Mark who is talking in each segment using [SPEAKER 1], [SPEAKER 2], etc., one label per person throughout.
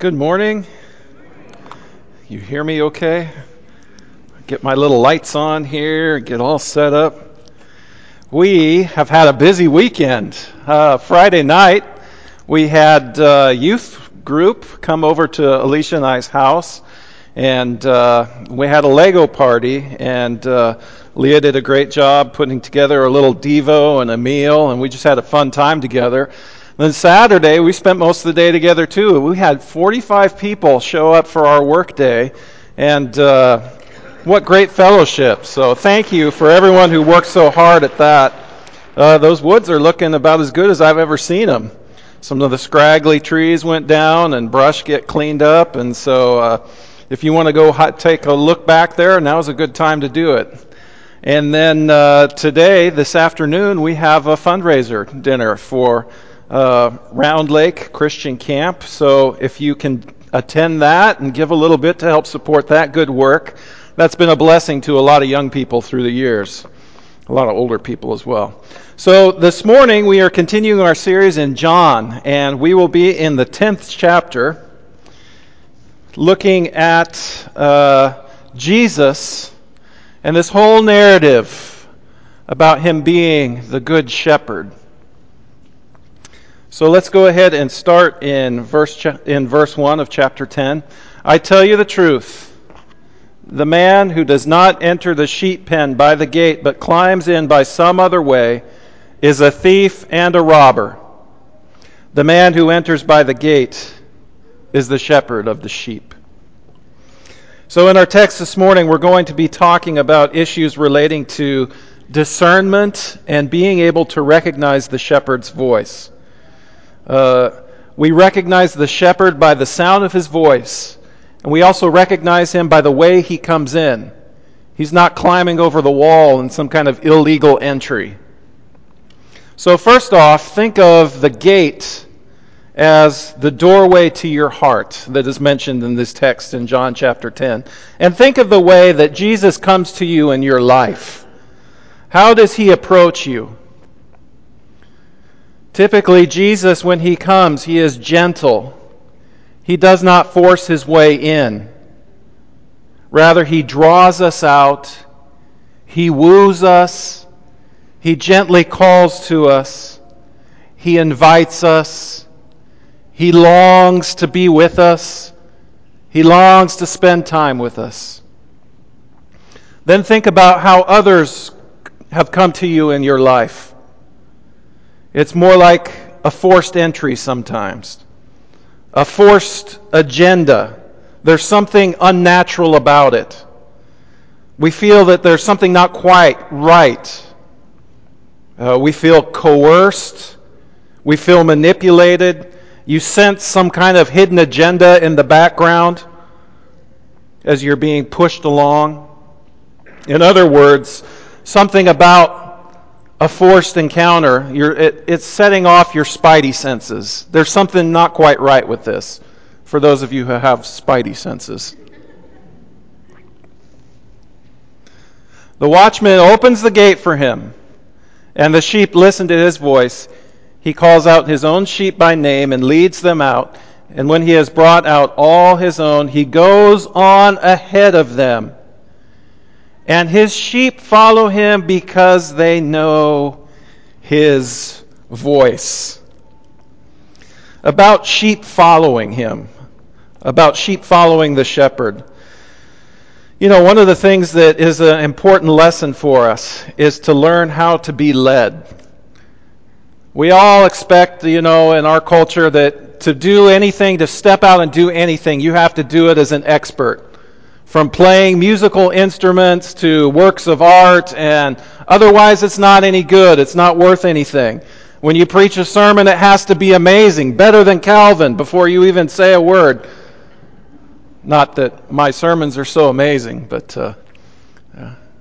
[SPEAKER 1] Good morning. You hear me okay? Get my little lights on here, get all set up. We have had a busy weekend. Uh, Friday night, we had a youth group come over to Alicia and I's house, and uh, we had a Lego party, and uh, Leah did a great job putting together a little Devo and a meal, and we just had a fun time together. Then Saturday, we spent most of the day together too. We had 45 people show up for our work day, and uh, what great fellowship. So thank you for everyone who worked so hard at that. Uh, those woods are looking about as good as I've ever seen them. Some of the scraggly trees went down and brush get cleaned up, and so uh, if you want to go take a look back there, now's a good time to do it. And then uh, today, this afternoon, we have a fundraiser dinner for uh, Round Lake Christian Camp. So if you can attend that and give a little bit to help support that good work, that's been a blessing to a lot of young people through the years, a lot of older people as well. So this morning we are continuing our series in John, and we will be in the 10th chapter looking at uh, Jesus and this whole narrative about him being the good shepherd. So let's go ahead and start in verse, in verse 1 of chapter 10. I tell you the truth. The man who does not enter the sheep pen by the gate, but climbs in by some other way, is a thief and a robber. The man who enters by the gate is the shepherd of the sheep. So, in our text this morning, we're going to be talking about issues relating to discernment and being able to recognize the shepherd's voice. Uh, we recognize the shepherd by the sound of his voice, and we also recognize him by the way he comes in. He's not climbing over the wall in some kind of illegal entry. So, first off, think of the gate as the doorway to your heart that is mentioned in this text in John chapter 10. And think of the way that Jesus comes to you in your life. How does he approach you? Typically, Jesus, when he comes, he is gentle. He does not force his way in. Rather, he draws us out. He woos us. He gently calls to us. He invites us. He longs to be with us. He longs to spend time with us. Then think about how others have come to you in your life. It's more like a forced entry sometimes, a forced agenda. There's something unnatural about it. We feel that there's something not quite right. Uh, we feel coerced. We feel manipulated. You sense some kind of hidden agenda in the background as you're being pushed along. In other words, something about a forced encounter, it, it's setting off your spidey senses. There's something not quite right with this for those of you who have spidey senses. The watchman opens the gate for him, and the sheep listen to his voice. He calls out his own sheep by name and leads them out. And when he has brought out all his own, he goes on ahead of them and his sheep follow him because they know his voice. About sheep following him, about sheep following the shepherd. You know, one of the things that is an important lesson for us is to learn how to be led. We all expect, you know, in our culture that to do anything, to step out and do anything, you have to do it as an expert from playing musical instruments to works of art, and otherwise it's not any good. It's not worth anything. When you preach a sermon, it has to be amazing, better than Calvin, before you even say a word. Not that my sermons are so amazing, but uh,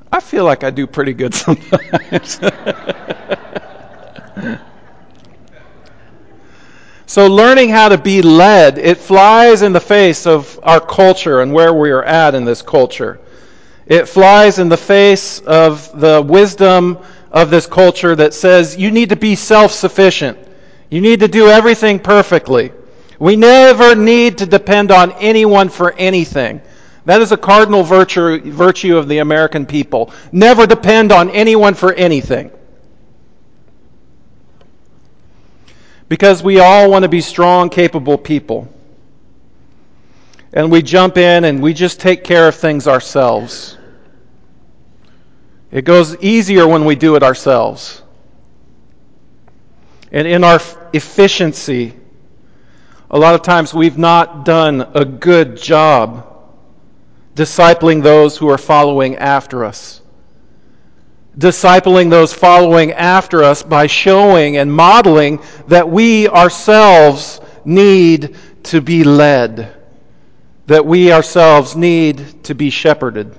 [SPEAKER 1] I feel like I do pretty good sometimes. So, learning how to be led, it flies in the face of our culture and where we are at in this culture. It flies in the face of the wisdom of this culture that says you need to be self sufficient. You need to do everything perfectly. We never need to depend on anyone for anything. That is a cardinal virtue, virtue of the American people. Never depend on anyone for anything. Because we all want to be strong, capable people. And we jump in and we just take care of things ourselves. It goes easier when we do it ourselves. And in our efficiency, a lot of times we've not done a good job discipling those who are following after us. Discipling those following after us by showing and modeling that we ourselves need to be led, that we ourselves need to be shepherded.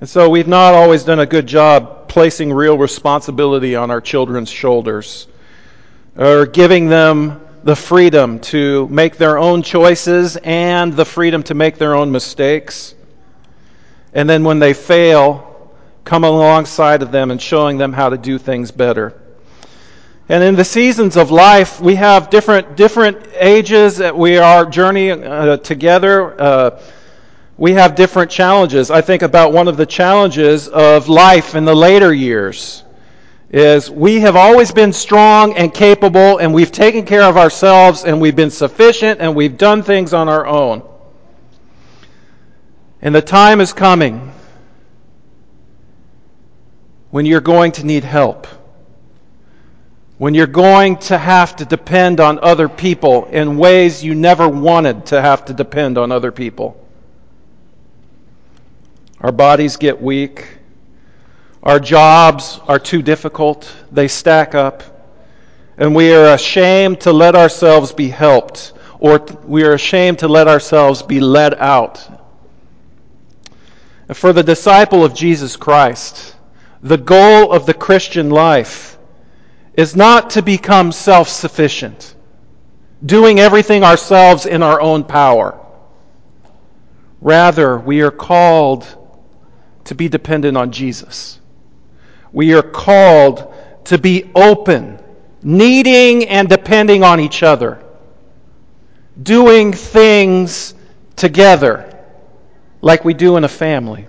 [SPEAKER 1] And so we've not always done a good job placing real responsibility on our children's shoulders or giving them the freedom to make their own choices and the freedom to make their own mistakes. And then when they fail, come alongside of them and showing them how to do things better. And in the seasons of life, we have different different ages that we are journeying uh, together. Uh, we have different challenges. I think about one of the challenges of life in the later years is we have always been strong and capable and we've taken care of ourselves and we've been sufficient and we've done things on our own. And the time is coming when you're going to need help. When you're going to have to depend on other people in ways you never wanted to have to depend on other people. Our bodies get weak. Our jobs are too difficult. They stack up. And we are ashamed to let ourselves be helped, or we are ashamed to let ourselves be led out. For the disciple of Jesus Christ, the goal of the Christian life is not to become self sufficient, doing everything ourselves in our own power. Rather, we are called to be dependent on Jesus. We are called to be open, needing and depending on each other, doing things together like we do in a family.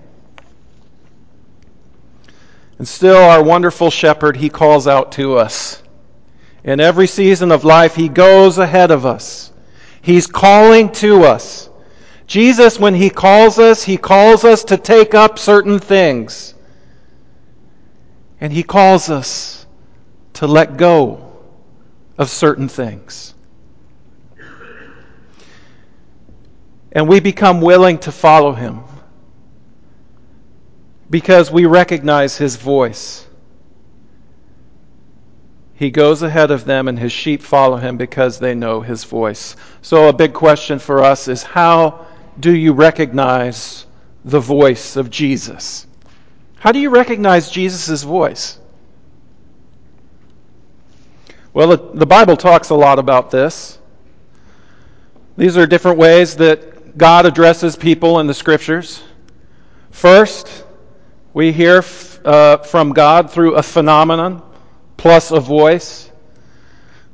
[SPEAKER 1] And still, our wonderful shepherd, he calls out to us. In every season of life, he goes ahead of us. He's calling to us. Jesus, when he calls us, he calls us to take up certain things. And he calls us to let go of certain things. And we become willing to follow him because we recognize his voice. He goes ahead of them, and his sheep follow him because they know his voice. So, a big question for us is how do you recognize the voice of Jesus? How do you recognize Jesus' voice? Well, the, Bible talks a lot about this. These are different ways that God addresses people in the scriptures. First, we hear uh, from God through a phenomenon plus a voice.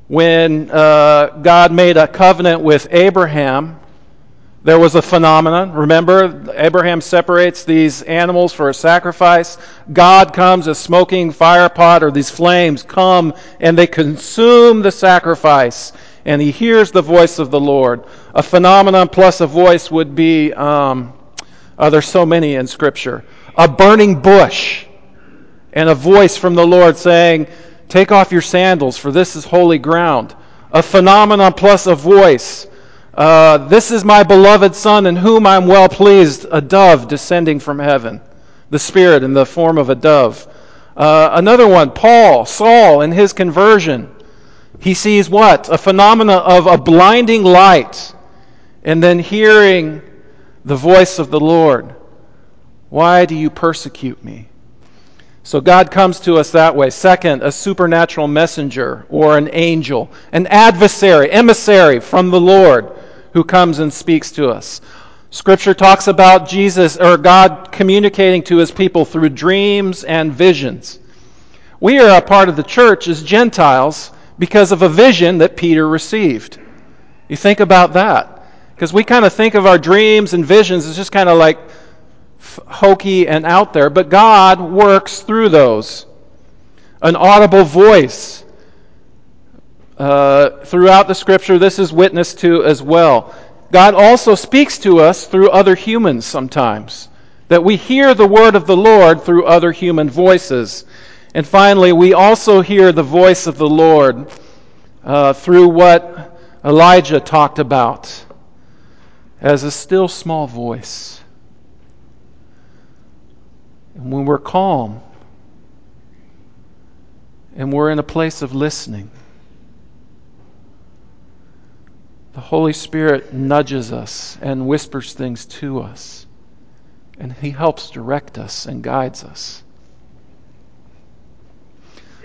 [SPEAKER 1] When uh, God made a covenant with Abraham, there was a phenomenon. Remember, Abraham separates these animals for a sacrifice. God comes, a smoking fire pot or these flames come and they consume the sacrifice. And he hears the voice of the Lord. A phenomenon plus a voice would be um, uh, there's so many in Scripture. A burning bush and a voice from the Lord saying, Take off your sandals, for this is holy ground. A phenomenon plus a voice uh, this is my beloved Son in whom I'm well pleased, a dove descending from heaven, the Spirit in the form of a dove. Uh, another one, Paul, Saul, in his conversion, he sees what? A phenomena of a blinding light, and then hearing the voice of the Lord. Why do you persecute me? So God comes to us that way. Second, a supernatural messenger or an angel, an adversary, emissary from the Lord who comes and speaks to us. Scripture talks about Jesus or God communicating to his people through dreams and visions. We are a part of the church as Gentiles because of a vision that Peter received. You think about that. Because we kind of think of our dreams and visions as just kind of like hokey and out there, but God works through those. An audible voice. Uh, throughout the scripture, this is witnessed to as well. God also speaks to us through other humans sometimes, that we hear the word of the Lord through other human voices. And finally, we also hear the voice of the Lord uh, through what Elijah talked about as a still small voice. And when we're calm and we're in a place of listening, the Holy Spirit nudges us and whispers things to us. And He helps direct us and guides us.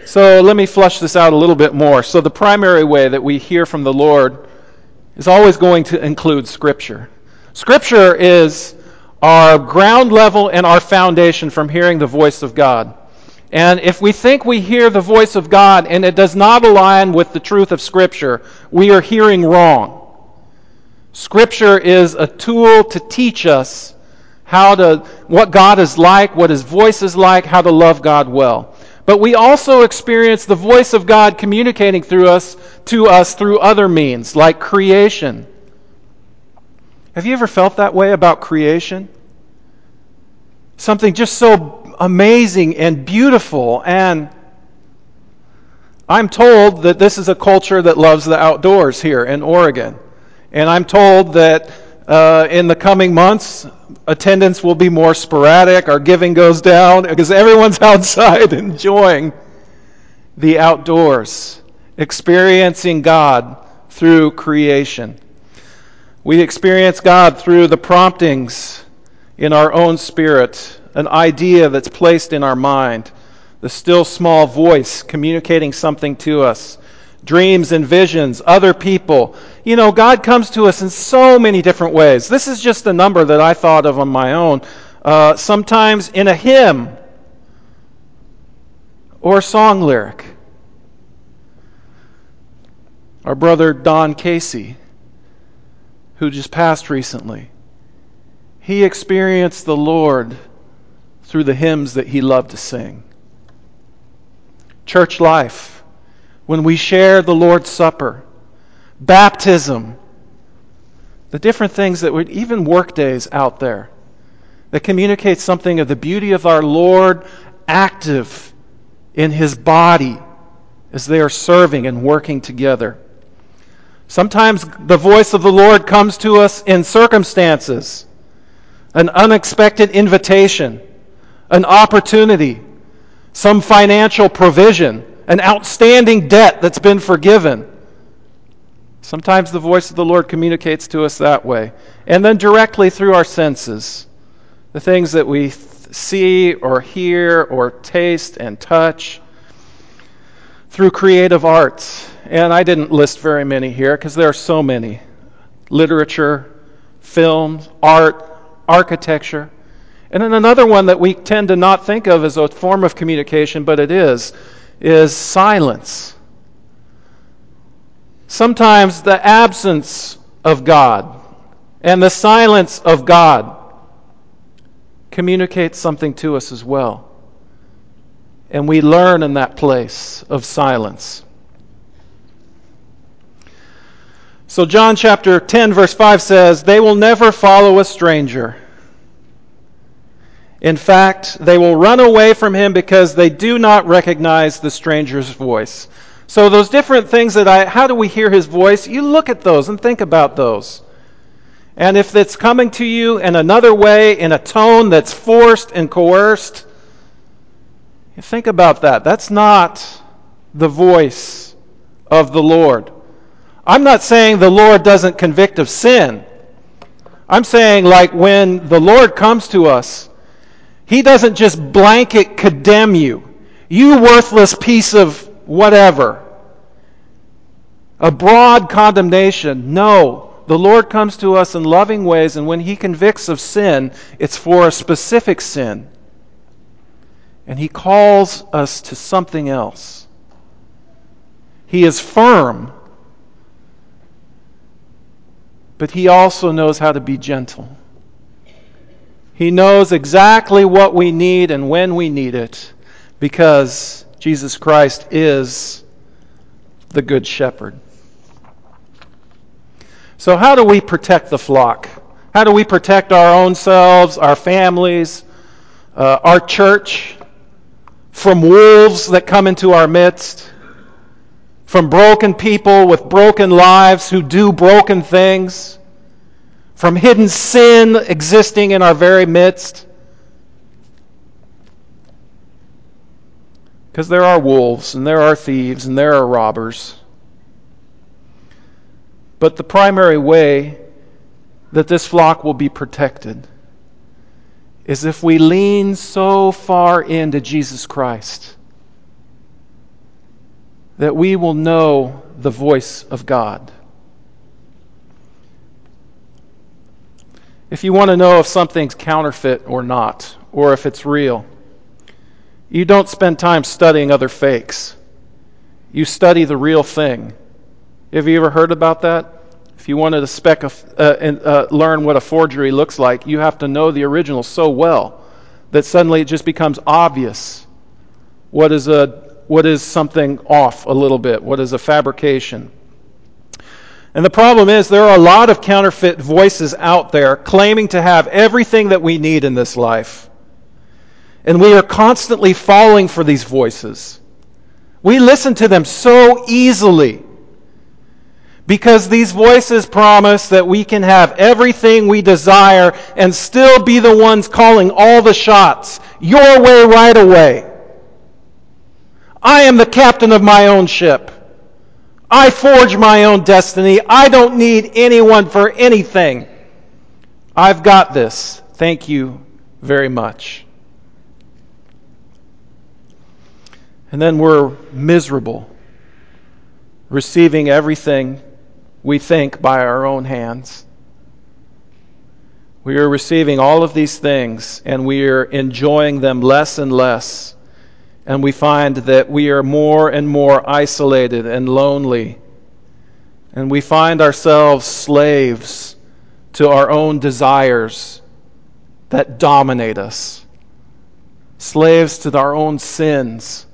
[SPEAKER 1] So let me flush this out a little bit more. So, the primary way that we hear from the Lord is always going to include Scripture. Scripture is our ground level and our foundation from hearing the voice of God. And if we think we hear the voice of God and it does not align with the truth of Scripture, we are hearing wrong. Scripture is a tool to teach us how to, what God is like, what His voice is like, how to love God well. But we also experience the voice of God communicating through us, to us through other means, like creation. Have you ever felt that way about creation? Something just so amazing and beautiful and I'm told that this is a culture that loves the outdoors here in Oregon. And I'm told that uh, in the coming months, attendance will be more sporadic, our giving goes down because everyone's outside enjoying the outdoors, experiencing God through creation. We experience God through the promptings in our own spirit, an idea that's placed in our mind, the still small voice communicating something to us, dreams and visions, other people, you know, God comes to us in so many different ways. This is just a number that I thought of on my own. Uh, sometimes in a hymn or a song lyric. Our brother Don Casey, who just passed recently, he experienced the Lord through the hymns that he loved to sing. Church life, when we share the Lord's Supper, baptism, the different things that would, even work days out there, that communicate something of the beauty of our Lord active in his body as they are serving and working together. Sometimes the voice of the Lord comes to us in circumstances, an unexpected invitation, an opportunity, some financial provision, an outstanding debt that's been forgiven Sometimes the voice of the Lord communicates to us that way. And then directly through our senses, the things that we th- see or hear or taste and touch, through creative arts. And I didn't list very many here because there are so many literature, film, art, architecture. And then another one that we tend to not think of as a form of communication, but it is, is silence. Sometimes the absence of God and the silence of God communicates something to us as well. And we learn in that place of silence. So, John chapter 10, verse 5 says, They will never follow a stranger. In fact, they will run away from him because they do not recognize the stranger's voice. So, those different things that I, how do we hear his voice? You look at those and think about those. And if it's coming to you in another way, in a tone that's forced and coerced, think about that. That's not the voice of the Lord. I'm not saying the Lord doesn't convict of sin. I'm saying, like, when the Lord comes to us, He doesn't just blanket condemn you. You worthless piece of whatever. A broad condemnation. No. The Lord comes to us in loving ways, and when He convicts of sin, it's for a specific sin. And he calls us to something else. He is firm, but he also knows how to be gentle. He knows exactly what we need and when we need it because Jesus Christ is the Good Shepherd. So, how do we protect the flock? How do we protect our own selves, our families, uh, our church from wolves that come into our midst? From broken people with broken lives who do broken things? From hidden sin existing in our very midst? Because there are wolves, and there are thieves, and there are robbers. But the primary way that this flock will be protected is if we lean so far into Jesus Christ that we will know the voice of God. If you want to know if something's counterfeit or not, or if it's real, you don't spend time studying other fakes. You study the real thing. Have you ever heard about that? If you wanted to spec a, uh, and, uh, learn what a forgery looks like, you have to know the original so well that suddenly it just becomes obvious what is, a, what is something off a little bit, what is a fabrication. And the problem is, there are a lot of counterfeit voices out there claiming to have everything that we need in this life. And we are constantly falling for these voices. We listen to them so easily because these voices promise that we can have everything we desire and still be the ones calling all the shots. Your way, right away. I am the captain of my own ship. I forge my own destiny. I don't need anyone for anything. I've got this. Thank you very much. And then we're miserable, receiving everything we think by our own hands. We are receiving all of these things and we are enjoying them less and less. And we find that we are more and more isolated and lonely. And we find ourselves slaves to our own desires that dominate us, slaves to our own sins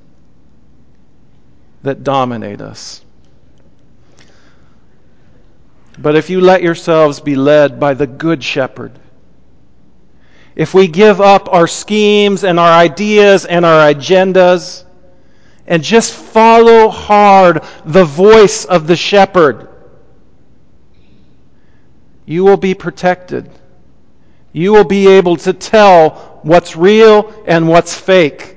[SPEAKER 1] that dominate us. But if you let yourselves be led by the Good Shepherd, if we give up our schemes and our ideas and our agendas and just follow hard the voice of the shepherd, you will be protected. You will be able to tell what's real and what's fake.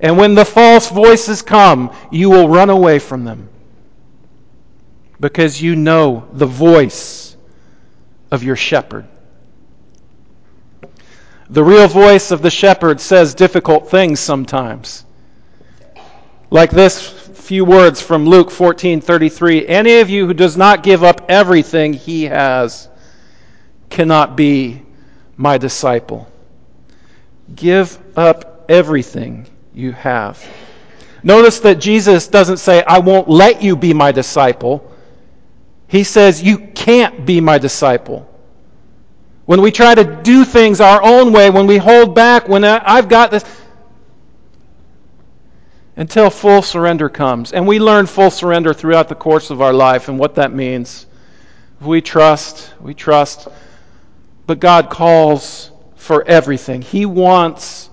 [SPEAKER 1] And when the false voices come, you will run away from them because you know the voice of your shepherd. The real voice of the shepherd says difficult things sometimes. Like this few words from Luke 14:33, any of you who does not give up everything he has cannot be my disciple. Give up everything you have. Notice that Jesus doesn't say, I won't let you be my disciple. He says, You can't be my disciple. When we try to do things our own way, when we hold back, when I've got this, until full surrender comes. And we learn full surrender throughout the course of our life and what that means. We trust, we trust. But God calls for everything. He wants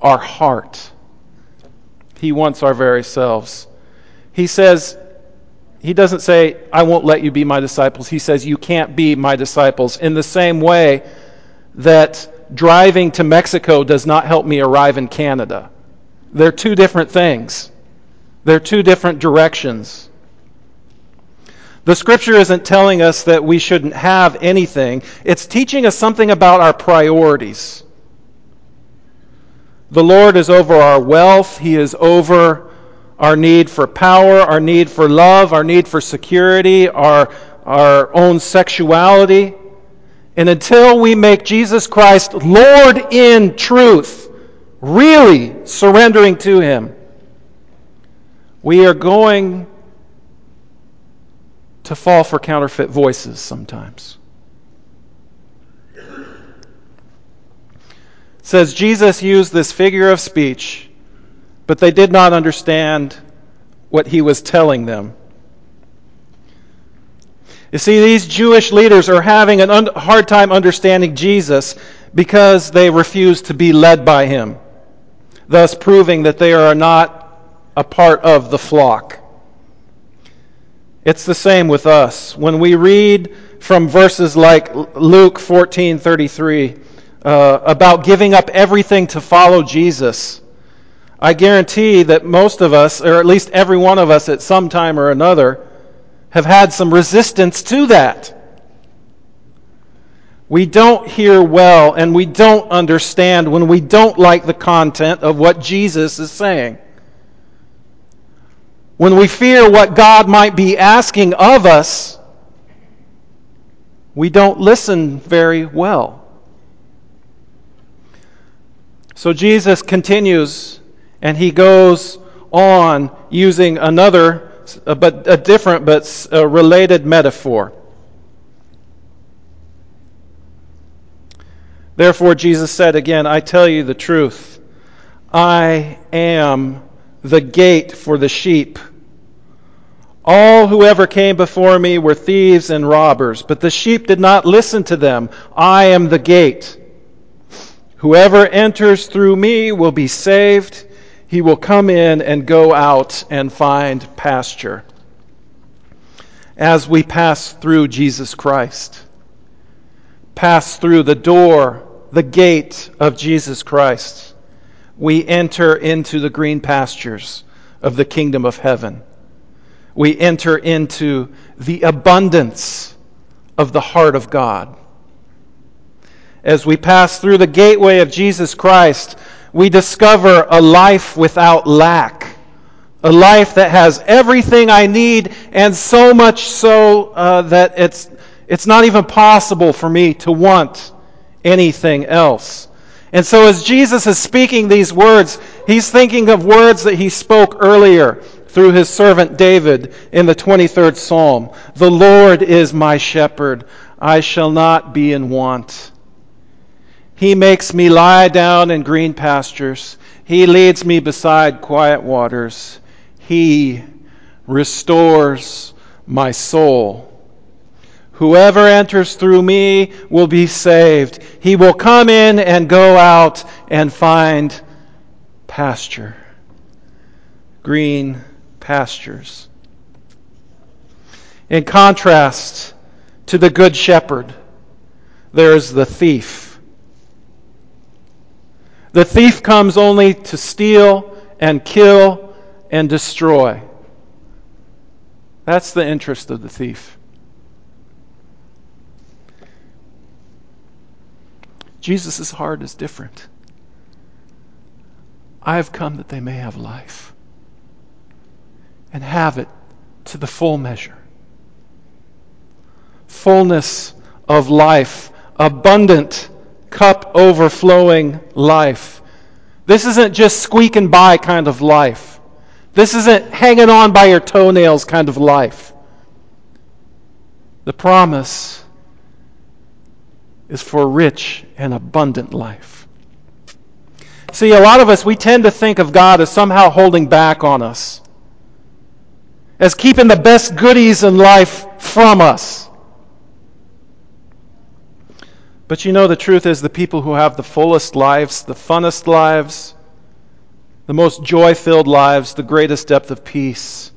[SPEAKER 1] our heart. He wants our very selves. He says, He doesn't say, I won't let you be my disciples. He says, You can't be my disciples. In the same way that driving to Mexico does not help me arrive in Canada. They're two different things, they're two different directions. The scripture isn't telling us that we shouldn't have anything, it's teaching us something about our priorities. The Lord is over our wealth, He is over our need for power, our need for love, our need for security, our, our own sexuality. And until we make Jesus Christ Lord in truth, really surrendering to Him, we are going to fall for counterfeit voices sometimes. Says Jesus used this figure of speech, but they did not understand what he was telling them. You see, these Jewish leaders are having a un- hard time understanding Jesus because they refuse to be led by him, thus proving that they are not a part of the flock. It's the same with us. When we read from verses like Luke 14:33 uh, about giving up everything to follow Jesus, I guarantee that most of us, or at least every one of us at some time or another, have had some resistance to that. We don't hear well and we don't understand when we don't like the content of what Jesus is saying when we fear what God might be asking of us, we don't listen very well. So Jesus continues and he goes on using another, uh, but a different but a related metaphor. Therefore, Jesus said again, I tell you the truth. I am the gate for the sheep. All who ever came before me were thieves and robbers, but the sheep did not listen to them. I am the gate. Whoever enters through me will be saved. He will come in and go out and find pasture. As we pass through Jesus Christ, pass through the door, the gate of Jesus Christ, we enter into the green pastures of the kingdom of heaven we enter into the abundance of the heart of God. As we pass through the gateway of Jesus Christ, we discover a life without lack, a life that has everything I need, and so much so uh, that it's, it's not even possible for me to want anything else. And so, as Jesus is speaking these words, he's thinking of words that he spoke earlier through his servant David in the 23rd Psalm The Lord is my shepherd, I shall not be in want. He makes me lie down in green pastures, He leads me beside quiet waters, He restores my soul. Whoever enters through me will be saved. He will come in and go out and find pasture. Green pastures. In contrast to the Good Shepherd, there is the thief. The thief comes only to steal and kill and destroy. That's the interest of the thief. Jesus' heart is different. I have come that they may have life and have it to the full measure. Fullness of life, abundant, cup overflowing life. This isn't just squeaking by kind of life. This isn't hanging on by your toenails kind of life. The promise is for rich and abundant life. See, a lot of us, we tend to think of God as somehow holding back on us as keeping the best goodies in life from us. But you know, the truth is, the people who have the fullest lives, the funnest lives, the most joy filled lives, the greatest depth of peace,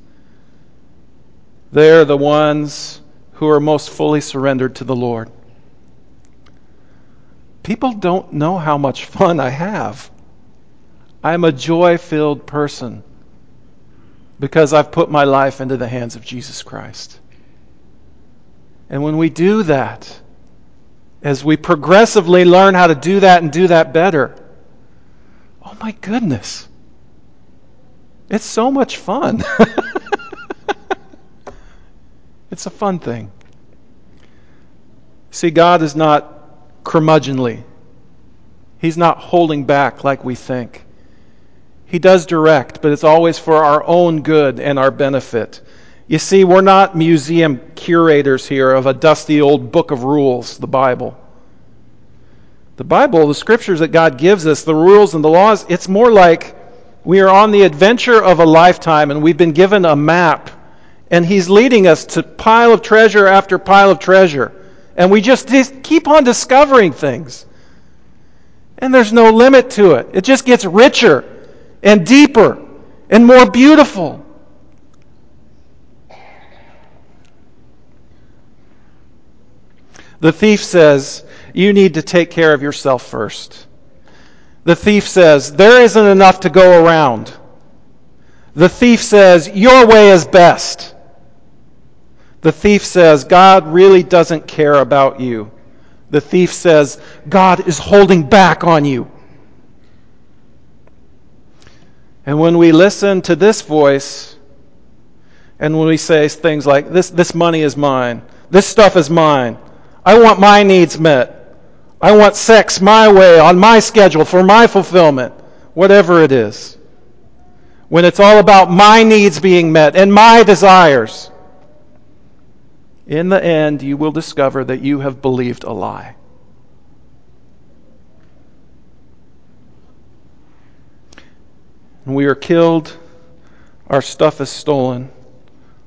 [SPEAKER 1] they're the ones who are most fully surrendered to the Lord. People don't know how much fun I have. I'm a joy filled person because I've put my life into the hands of Jesus Christ. And when we do that, as we progressively learn how to do that and do that better, oh my goodness, it's so much fun. it's a fun thing. See, God is not curmudgeonly. He's not holding back like we think. He does direct, but it's always for our own good and our benefit. You see, we're not museum curators here of a dusty old book of rules, the Bible. The Bible, the scriptures that God gives us, the rules and the laws, it's more like we are on the adventure of a lifetime and we've been given a map and He's leading us to pile of treasure after pile of treasure. And we just, keep on discovering things. And there's no limit to it. It just gets richer and deeper and more beautiful. The thief says, You need to take care of yourself first. The thief says, There isn't enough to go around. The thief says, Your way is best. The thief says, God really doesn't care about you. The thief says, God is holding back on you. And when we listen to this voice, and when we say things like, this, this money is mine, this stuff is mine, I want my needs met, I want sex my way, on my schedule, for my fulfillment, whatever it is. When it's all about my needs being met and my desires, in the end, you will discover that you have believed a lie. we are killed, our stuff is stolen,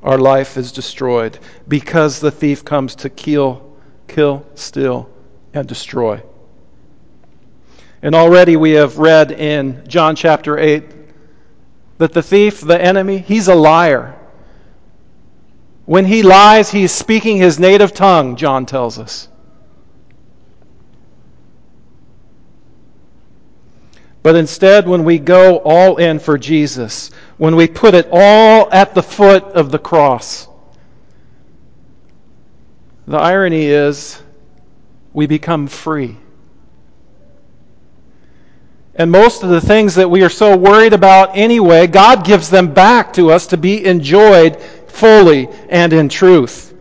[SPEAKER 1] our life is destroyed because the thief comes to kill, kill, steal, and destroy. And already we have read in John chapter 8 that the thief, the enemy, he's a liar. When he lies, he's speaking his native tongue, John tells us. But instead, when we go all in for Jesus, when we put it all at the foot of the cross, the irony is we become free. And most of the things that we are so worried about anyway, God gives them back to us to be enjoyed fully and in truth.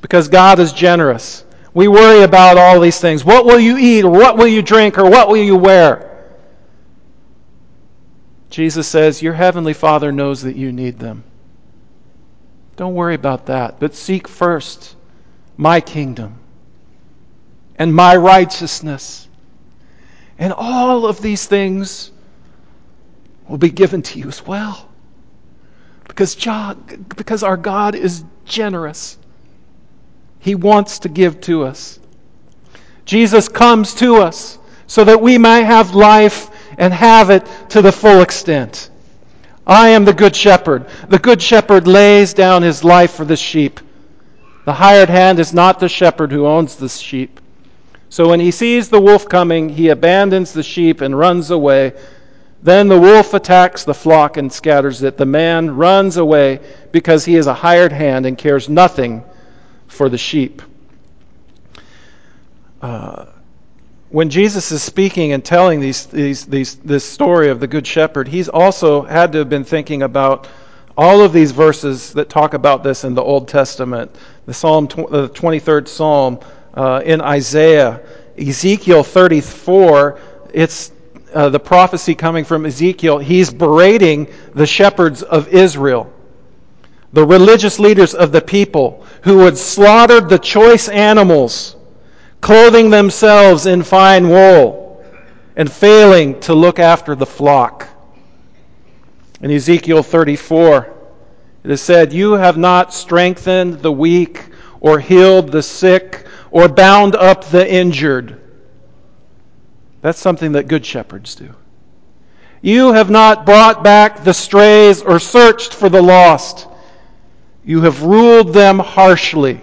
[SPEAKER 1] Because God is generous. We worry about all these things. What will you eat, or what will you drink, or what will you wear? Jesus says, Your heavenly Father knows that you need them. Don't worry about that, but seek first my kingdom and my righteousness. And all of these things will be given to you as well. Because, God, because our God is generous. He wants to give to us. Jesus comes to us so that we might have life and have it to the full extent. I am the good shepherd. The good shepherd lays down his life for the sheep. The hired hand is not the shepherd who owns the sheep. So when he sees the wolf coming, he abandons the sheep and runs away. Then the wolf attacks the flock and scatters it. The man runs away because he is a hired hand and cares nothing for the sheep. Uh, when Jesus is speaking and telling these, these, these, this story of the Good Shepherd, he's also had to have been thinking about all of these verses that talk about this in the Old Testament. The Psalm, the 23rd Psalm uh, in Isaiah, Ezekiel 34, it's uh, the prophecy coming from Ezekiel. He's berating the shepherds of Israel the religious leaders of the people who had slaughtered the choice animals, clothing themselves in fine wool, and failing to look after the flock. In Ezekiel 34, it is said, You have not strengthened the weak, or healed the sick, or bound up the injured. That's something that good shepherds do. You have not brought back the strays or searched for the lost. You have ruled them harshly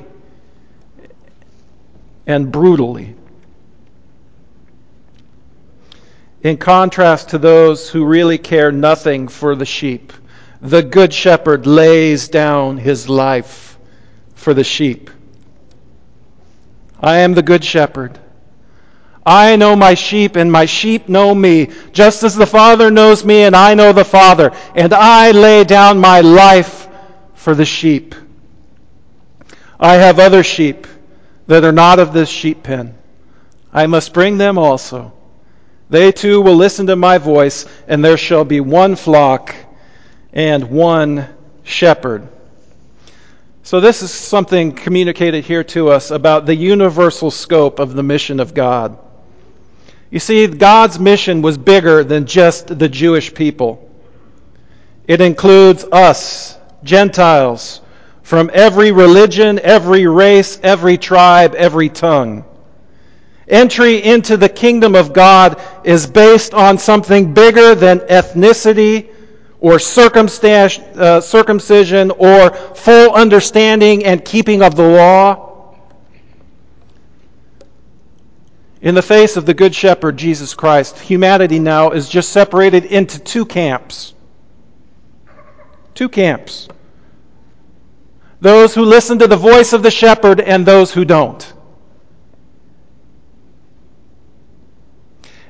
[SPEAKER 1] and brutally. In contrast to those who really care nothing for the sheep, the Good Shepherd lays down his life for the sheep. I am the Good Shepherd. I know my sheep, and my sheep know me, just as the Father knows me, and I know the Father. And I lay down my life for the sheep. I have other sheep that are not of this sheep pen. I must bring them also. They too will listen to my voice, and there shall be one flock and one shepherd. So, this is something communicated here to us about the universal scope of the mission of God. You see, God's mission was bigger than just the Jewish people, it includes us, Gentiles, from every religion, every race, every tribe, every tongue. Entry into the kingdom of God is based on something bigger than ethnicity or uh, circumcision or full understanding and keeping of the law. In the face of the Good Shepherd, Jesus Christ, humanity now is just separated into two camps. Two camps those who listen to the voice of the shepherd and those who don't.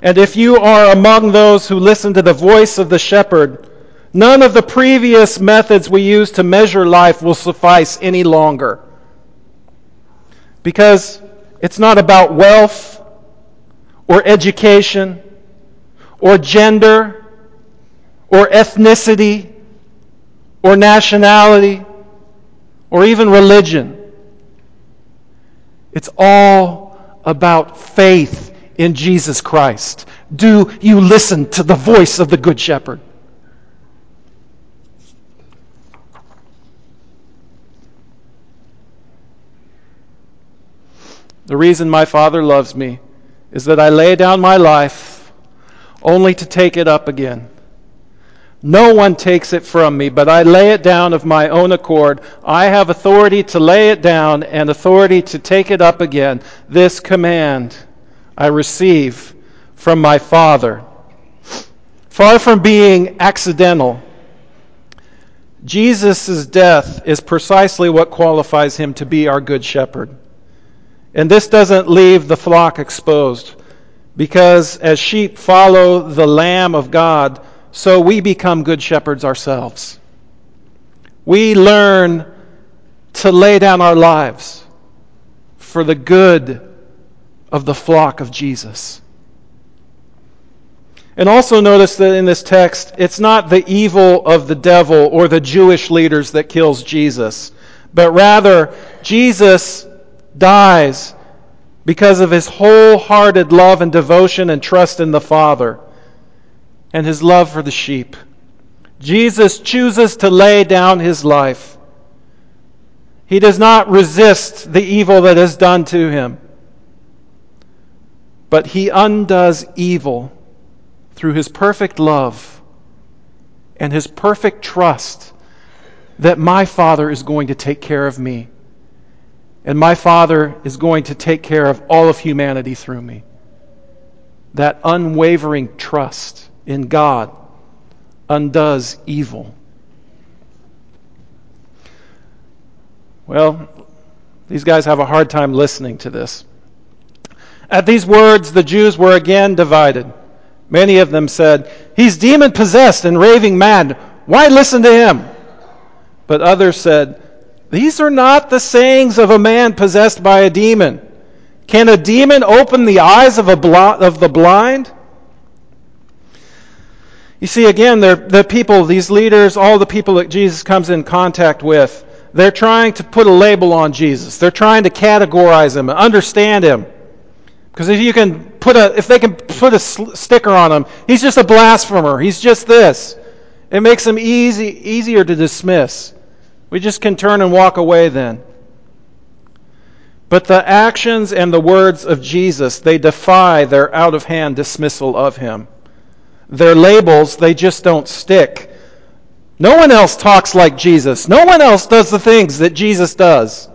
[SPEAKER 1] And if you are among those who listen to the voice of the shepherd, none of the previous methods we use to measure life will suffice any longer. Because it's not about wealth or education or gender or ethnicity or nationality or even religion. It's all about faith in Jesus Christ? Do you listen to the voice of the Good Shepherd? The reason my Father loves me is that I lay down my life only to take it up again. No one takes it from me, but I lay it down of my own accord. I have authority to lay it down and authority to take it up again. This command I receive from my Father. Far from being accidental, Jesus' death is precisely what qualifies him to be our good shepherd. And this doesn't leave the flock exposed, because as sheep follow the Lamb of God, so we become good shepherds ourselves. We learn to lay down our lives for the good of the flock of Jesus. And also notice that in this text, it's not the evil of the devil or the Jewish leaders that kills Jesus, but rather Jesus dies because of his wholehearted love and devotion and trust in the Father and his love for the sheep. Jesus chooses to lay down his life. He does not resist the evil that is done to him but he undoes evil through his perfect love and his perfect trust that my Father is going to take care of me. And my Father is going to take care of all of humanity through me. That unwavering trust in God undoes evil. Well, these guys have a hard time listening to this. At these words, the Jews were again divided. Many of them said, He's demon possessed and raving mad. Why listen to him? But others said, These are not the sayings of a man possessed by a demon. Can a demon open the eyes of, a bl- of the blind? You see, again, the people, these leaders, all the people that Jesus comes in contact with, they're trying to put a label on Jesus. They're trying to categorize him, understand him. Because if you can put a, if they can put a sticker on him, he's just a blasphemer. He's just this. It makes him easy, easier to dismiss. We just can turn and walk away then. But the actions and the words of Jesus, they defy their out of hand dismissal of him. Their labels, they just don't stick. No one else talks like Jesus. No one else does the things that Jesus does.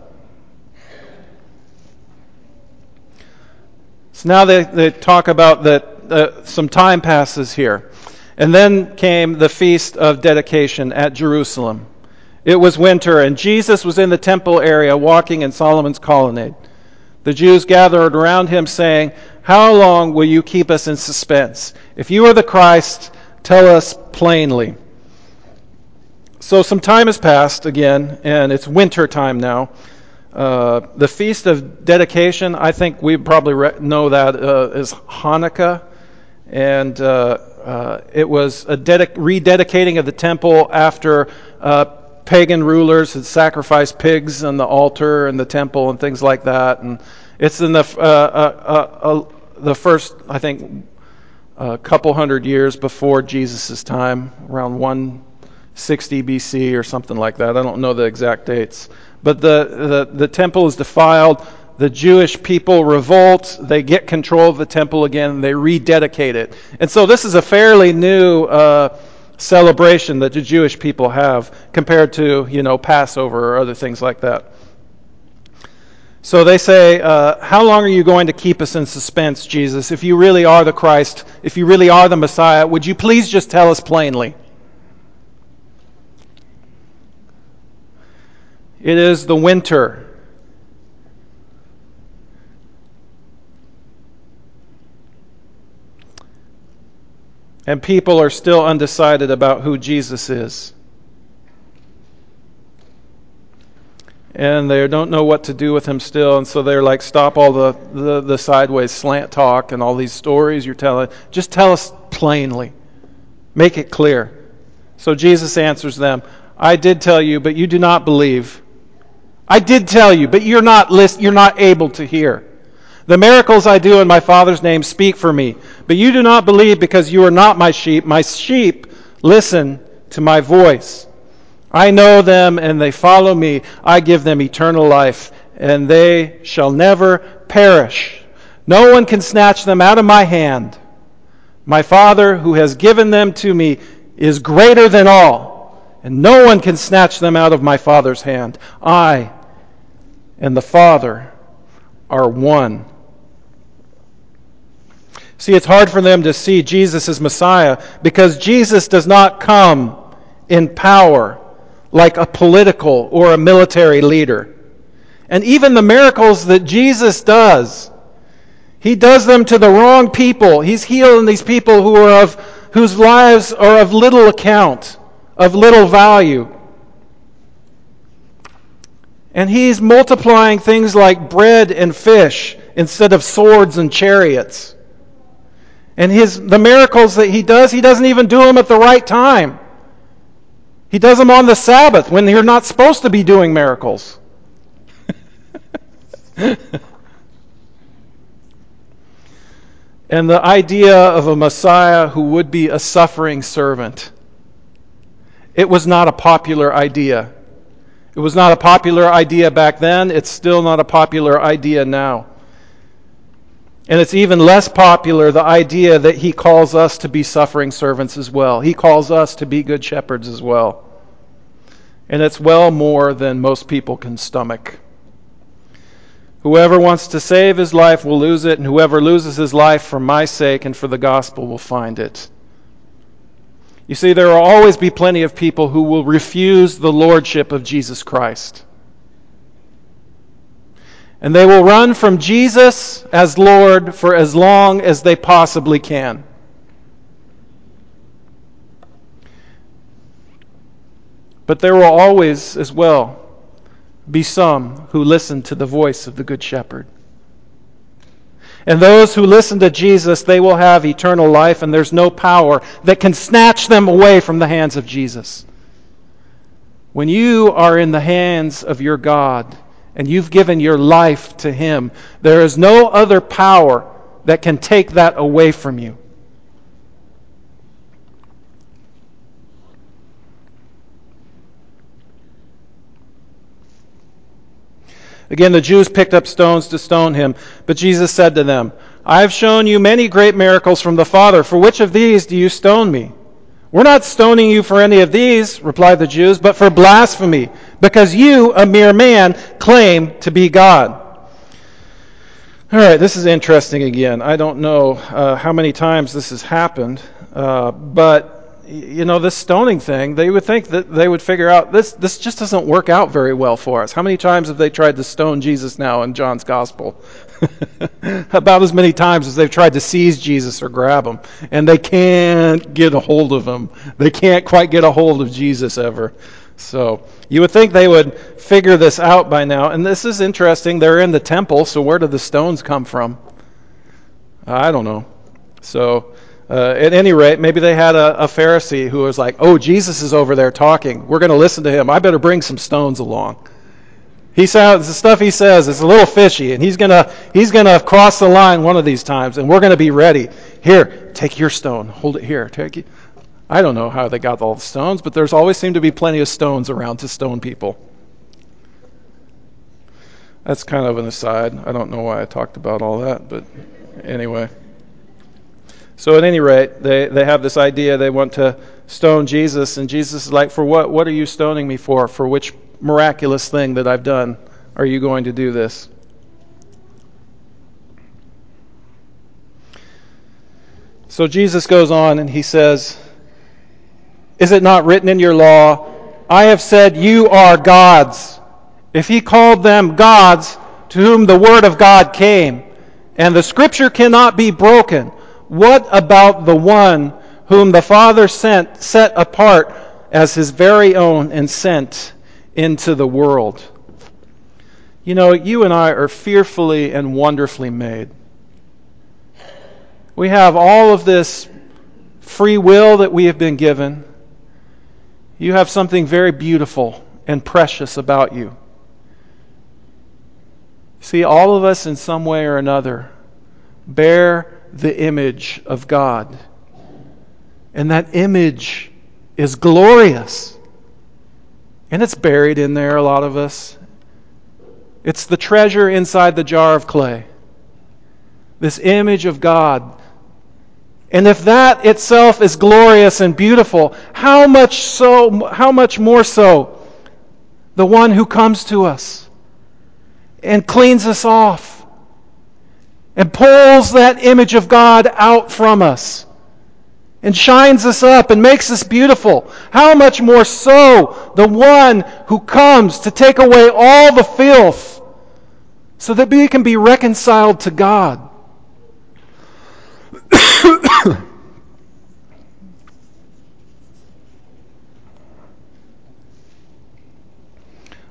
[SPEAKER 1] So now they, they talk about that uh, some time passes here. And then came the feast of dedication at Jerusalem. It was winter, and Jesus was in the temple area walking in Solomon's colonnade. The Jews gathered around him, saying, How long will you keep us in suspense? If you are the Christ, tell us plainly. So some time has passed again, and it's winter time now. Uh, the Feast of Dedication, I think we probably re- know that uh, is Hanukkah. And uh, uh it was a dedic- rededicating of the temple after uh, pagan rulers had sacrificed pigs on the altar and the temple and things like that. And it's in the, uh, the first, I think, a couple hundred years before Jesus' time, around 160 BC or something like that. I don't know the exact dates. But the, the, the temple is defiled. The Jewish people revolt. They get control of the temple again. They rededicate it. And so this is a fairly new uh, celebration that the Jewish people have compared to, you know, Passover or other things like that. So they say, uh, How long are you going to keep us in suspense, Jesus? If you really are the Christ, if you really are the Messiah, would you please just tell us plainly? It is the winter. And people are still undecided about who Jesus is. And they don't know what to do with him still and so they're like stop all the, the, the, sideways slant talk and all these stories you're telling just tell us plainly make it clear so jesus answers them i did tell you but you do not believe I did tell you, but you're not list, you're not able to hear. The miracles I do in my Father's name speak for me, but you do not believe because you are not my sheep. My sheep listen to my voice. I know them and they follow me. I give them eternal life, and they shall never perish. No one can snatch them out of my hand. My Father, who has given them to me, is greater than all, and no one can snatch them out of my Father's hand. I and the Father are one. See, it's hard for them to see Jesus as Messiah because Jesus does not come in power like a political or a military leader. And even the miracles that Jesus does, he does them to the wrong people. He's healing these people who are of whose lives are of little account, of little value. And he's multiplying things like bread and fish instead of swords and chariots. And his, the miracles that he does, he doesn't even do them at the right time. He does them on the Sabbath when you're not supposed to be doing miracles. and the idea of a Messiah who would be a suffering servant. It was not a popular idea. It was not a popular idea back then. It's still not a popular idea now. And it's even less popular, the idea that he calls us to be suffering servants as well. He calls us to be good shepherds as well. And it's well more than most people can stomach. Whoever wants to save his life will lose it, and whoever loses his life for my sake and for the gospel will find it. You see, there will always be plenty of people who will refuse the lordship of Jesus Christ. And they will run from Jesus as Lord for as long as they possibly can. But there will always, as well, be some who listen to the voice of the Good Shepherd. And those who listen to Jesus, they will have eternal life, and there's no power that can snatch them away from the hands of Jesus. When you are in the hands of your God and you've given your life to Him, there is no other power that can take that away from you. Again, the Jews picked up stones to stone him, but Jesus said to them, I have shown you many great miracles from the Father. For which of these do you stone me? We're not stoning you for any of these, replied the Jews, but for blasphemy, because you, a mere man, claim to be God. All right, this is interesting again. I don't know uh, how many times this has happened, uh, but you know, this stoning thing, they would think that they would figure out this, this just doesn't work out very well for us. How many times have they tried to stone Jesus now in John's gospel? About as many times as they've tried to seize Jesus or grab him. And they can't get a hold of him. They can't quite get a hold of Jesus ever. So you would think they would figure this out by now. And this is interesting. They're in the temple, so where do the stones come from? I don't know. So, uh, at any rate, maybe they had a, a Pharisee who was like, oh, Jesus is over there talking. We're going to listen to him. I better bring some stones along. He sounds the stuff he says is a little fishy, and he's gonna he's gonna cross the line one of these times, and we're gonna be ready. Here, take your stone. Hold it here. Take it. I don't know how they got all the stones, but there's always seemed to be plenty of stones around to stone people. That's kind of an aside. I don't know why I talked about all that, but anyway. So at any rate, they, they have this idea they want to stone Jesus, and Jesus is like, For what? What are you stoning me for? For which miraculous thing that I've done are you going to do this? So Jesus goes on and he says, Is it not written in your law, I have said you are gods? If he called them gods to whom the word of God came, and the scripture cannot be broken, what about the one whom the Father sent, set apart as his very own and sent into the world? You know, you and I are fearfully and wonderfully made. We have all of this free will that we have been given. You have something very beautiful and precious about you. See, all of us in some way or another bear the image of God. And that image is glorious. And it's buried in there, a lot of us. It's the treasure inside the jar of clay. This image of God. And if that itself is glorious and beautiful, how much so how much more so the one who comes to us and cleans us off and pulls that image of God out from us and shines us up and makes us beautiful. How much more so the one who comes to take away all the filth so that we can be reconciled to God.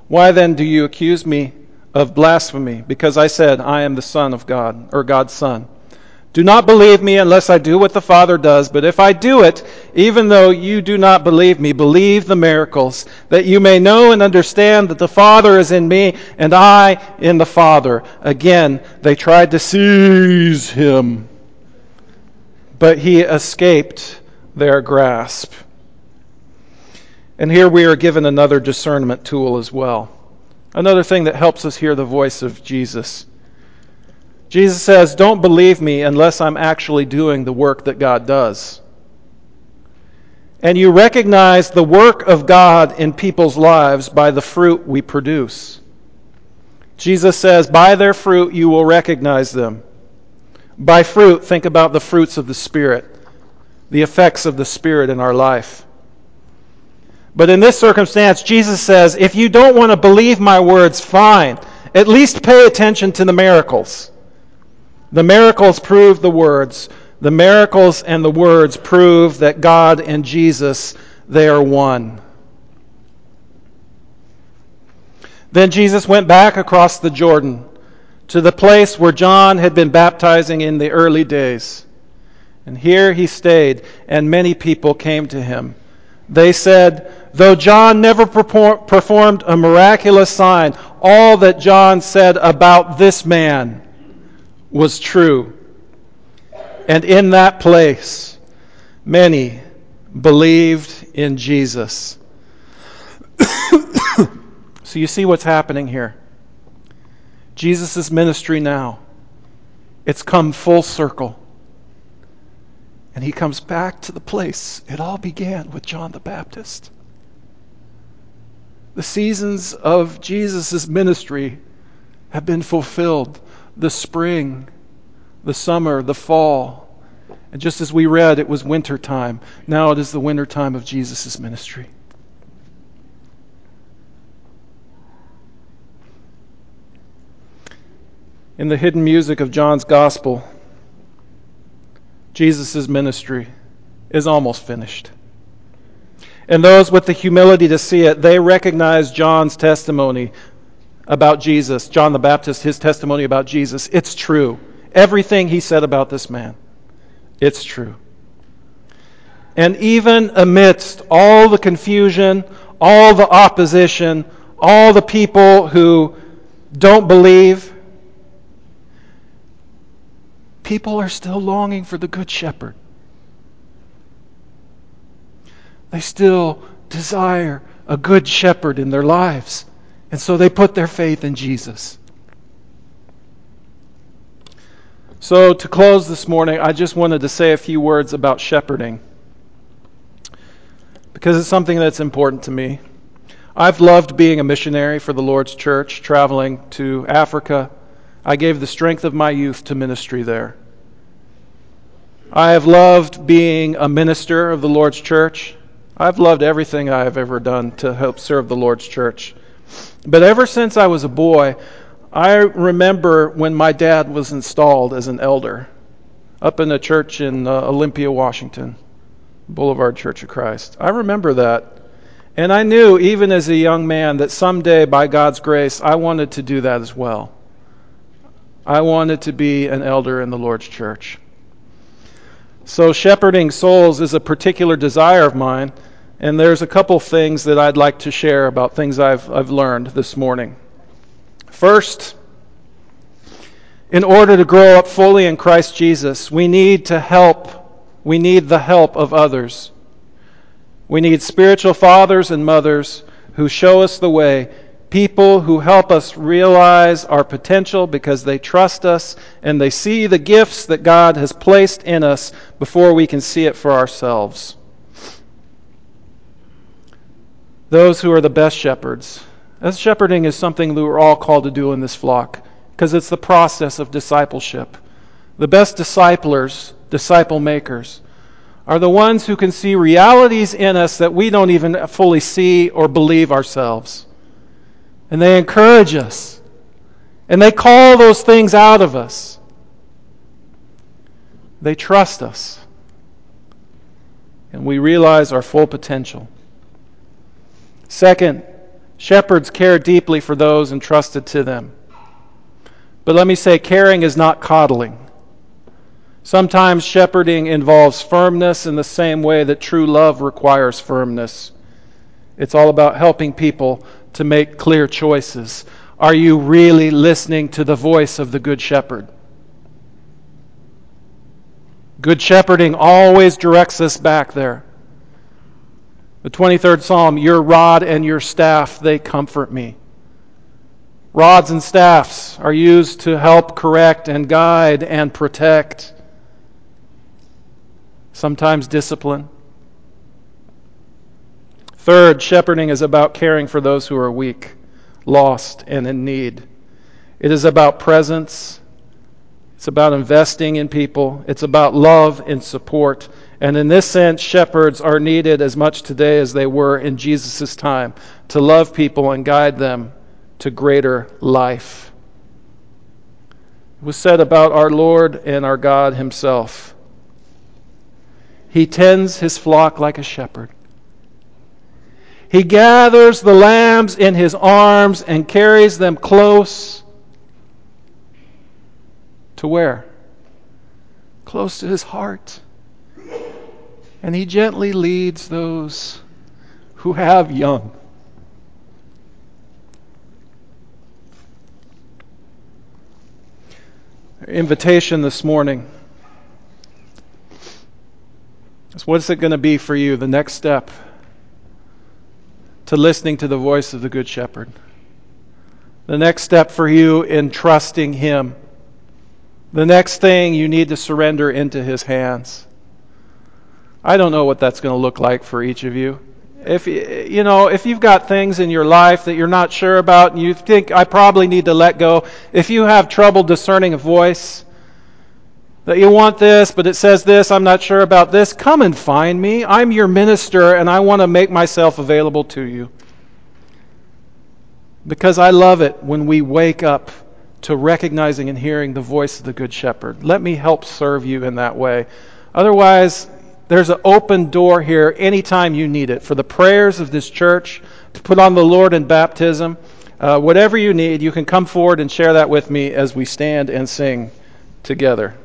[SPEAKER 1] Why then do you accuse me of blasphemy, because I said, I am the Son of God, or God's Son. Do not believe me unless I do what the Father does, but if I do it, even though you do not believe me, believe the miracles, that you may know and understand that the Father is in me, and I in the Father. Again, they tried to seize him, but he escaped their grasp. And here we are given another discernment tool as well. Another thing that helps us hear the voice of Jesus. Jesus says, Don't believe me unless I'm actually doing the work that God does. And you recognize the work of God in people's lives by the fruit we produce. Jesus says, By their fruit you will recognize them. By fruit, think about the fruits of the Spirit, the effects of the Spirit in our life. But in this circumstance, Jesus says, if you don't want to believe my words, fine. At least pay attention to the miracles. The miracles prove the words. The miracles and the words prove that God and Jesus, they are one. Then Jesus went back across the Jordan to the place where John had been baptizing in the early days. And here he stayed, and many people came to him. They said, Though John never performed a miraculous sign, all that John said about this man was true. And in that place, many believed in Jesus. so you see what's happening here. Jesus' ministry now, it's come full circle. And he comes back to the place it all began with John the Baptist. The seasons of Jesus' ministry have been fulfilled the spring, the summer, the fall. And just as we read, it was winter time. Now it is the winter time of Jesus' ministry. In the hidden music of John's gospel, Jesus' ministry is almost finished. And those with the humility to see it, they recognize John's testimony about Jesus, John the Baptist, his testimony about Jesus. It's true. Everything he said about this man, it's true. And even amidst all the confusion, all the opposition, all the people who don't believe, people are still longing for the Good Shepherd. They still desire a good shepherd in their lives. And so they put their faith in Jesus. So, to close this morning, I just wanted to say a few words about shepherding because it's something that's important to me. I've loved being a missionary for the Lord's church, traveling to Africa. I gave the strength of my youth to ministry there. I have loved being a minister of the Lord's church. I've loved everything I have ever done to help serve the Lord's church. But ever since I was a boy, I remember when my dad was installed as an elder up in a church in uh, Olympia, Washington, Boulevard Church of Christ. I remember that. And I knew, even as a young man, that someday, by God's grace, I wanted to do that as well. I wanted to be an elder in the Lord's church. So, shepherding souls is a particular desire of mine, and there's a couple things that I'd like to share about things I've, I've learned this morning. First, in order to grow up fully in Christ Jesus, we need to help, we need the help of others. We need spiritual fathers and mothers who show us the way people who help us realize our potential because they trust us and they see the gifts that God has placed in us before we can see it for ourselves. Those who are the best shepherds. As shepherding is something that we're all called to do in this flock because it's the process of discipleship. The best disciplers, disciple makers, are the ones who can see realities in us that we don't even fully see or believe ourselves and they encourage us, and they call those things out of us. They trust us, and we realize our full potential. Second, shepherds care deeply for those entrusted to them. But let me say, caring is not coddling. Sometimes shepherding involves firmness in the same way that true love requires firmness. It's all about helping people to make clear choices. Are you really listening to the voice of the Good Shepherd? Good shepherding always directs us back there. The 23rd Psalm, your rod and your staff, they comfort me. Rods and staffs are used to help correct and guide and protect, sometimes discipline. Third, shepherding is about caring for those who are weak, lost, and in need. It is about presence. It's about investing in people. It's about love and support. And in this sense, shepherds are needed as much today as they were in Jesus' time to love people and guide them to greater life. It was said about our Lord and our God Himself He tends His flock like a shepherd. He gathers the lambs in his arms and carries them close to where? Close to his heart. And he gently leads those who have young. invitation this morning is what's it going to be for you, the next step? To listening to the voice of the Good Shepherd. The next step for you in trusting Him. The next thing you need to surrender into His hands. I don't know what that's going to look like for each of you. If you know, if you've got things in your life that you're not sure about and you think I probably need to let go, if you have trouble discerning a voice, that you want this, but it says this, I'm not sure about this, come and find me. I'm your minister, and I want to make myself available to you. Because I love it when we wake up to recognizing and hearing the voice of the Good Shepherd. Let me help serve you in that way. Otherwise, there's an open door here anytime you need it for the prayers of this church, to put on the Lord in baptism. Uh, whatever you need, you can come forward and share that with me as we stand and sing together.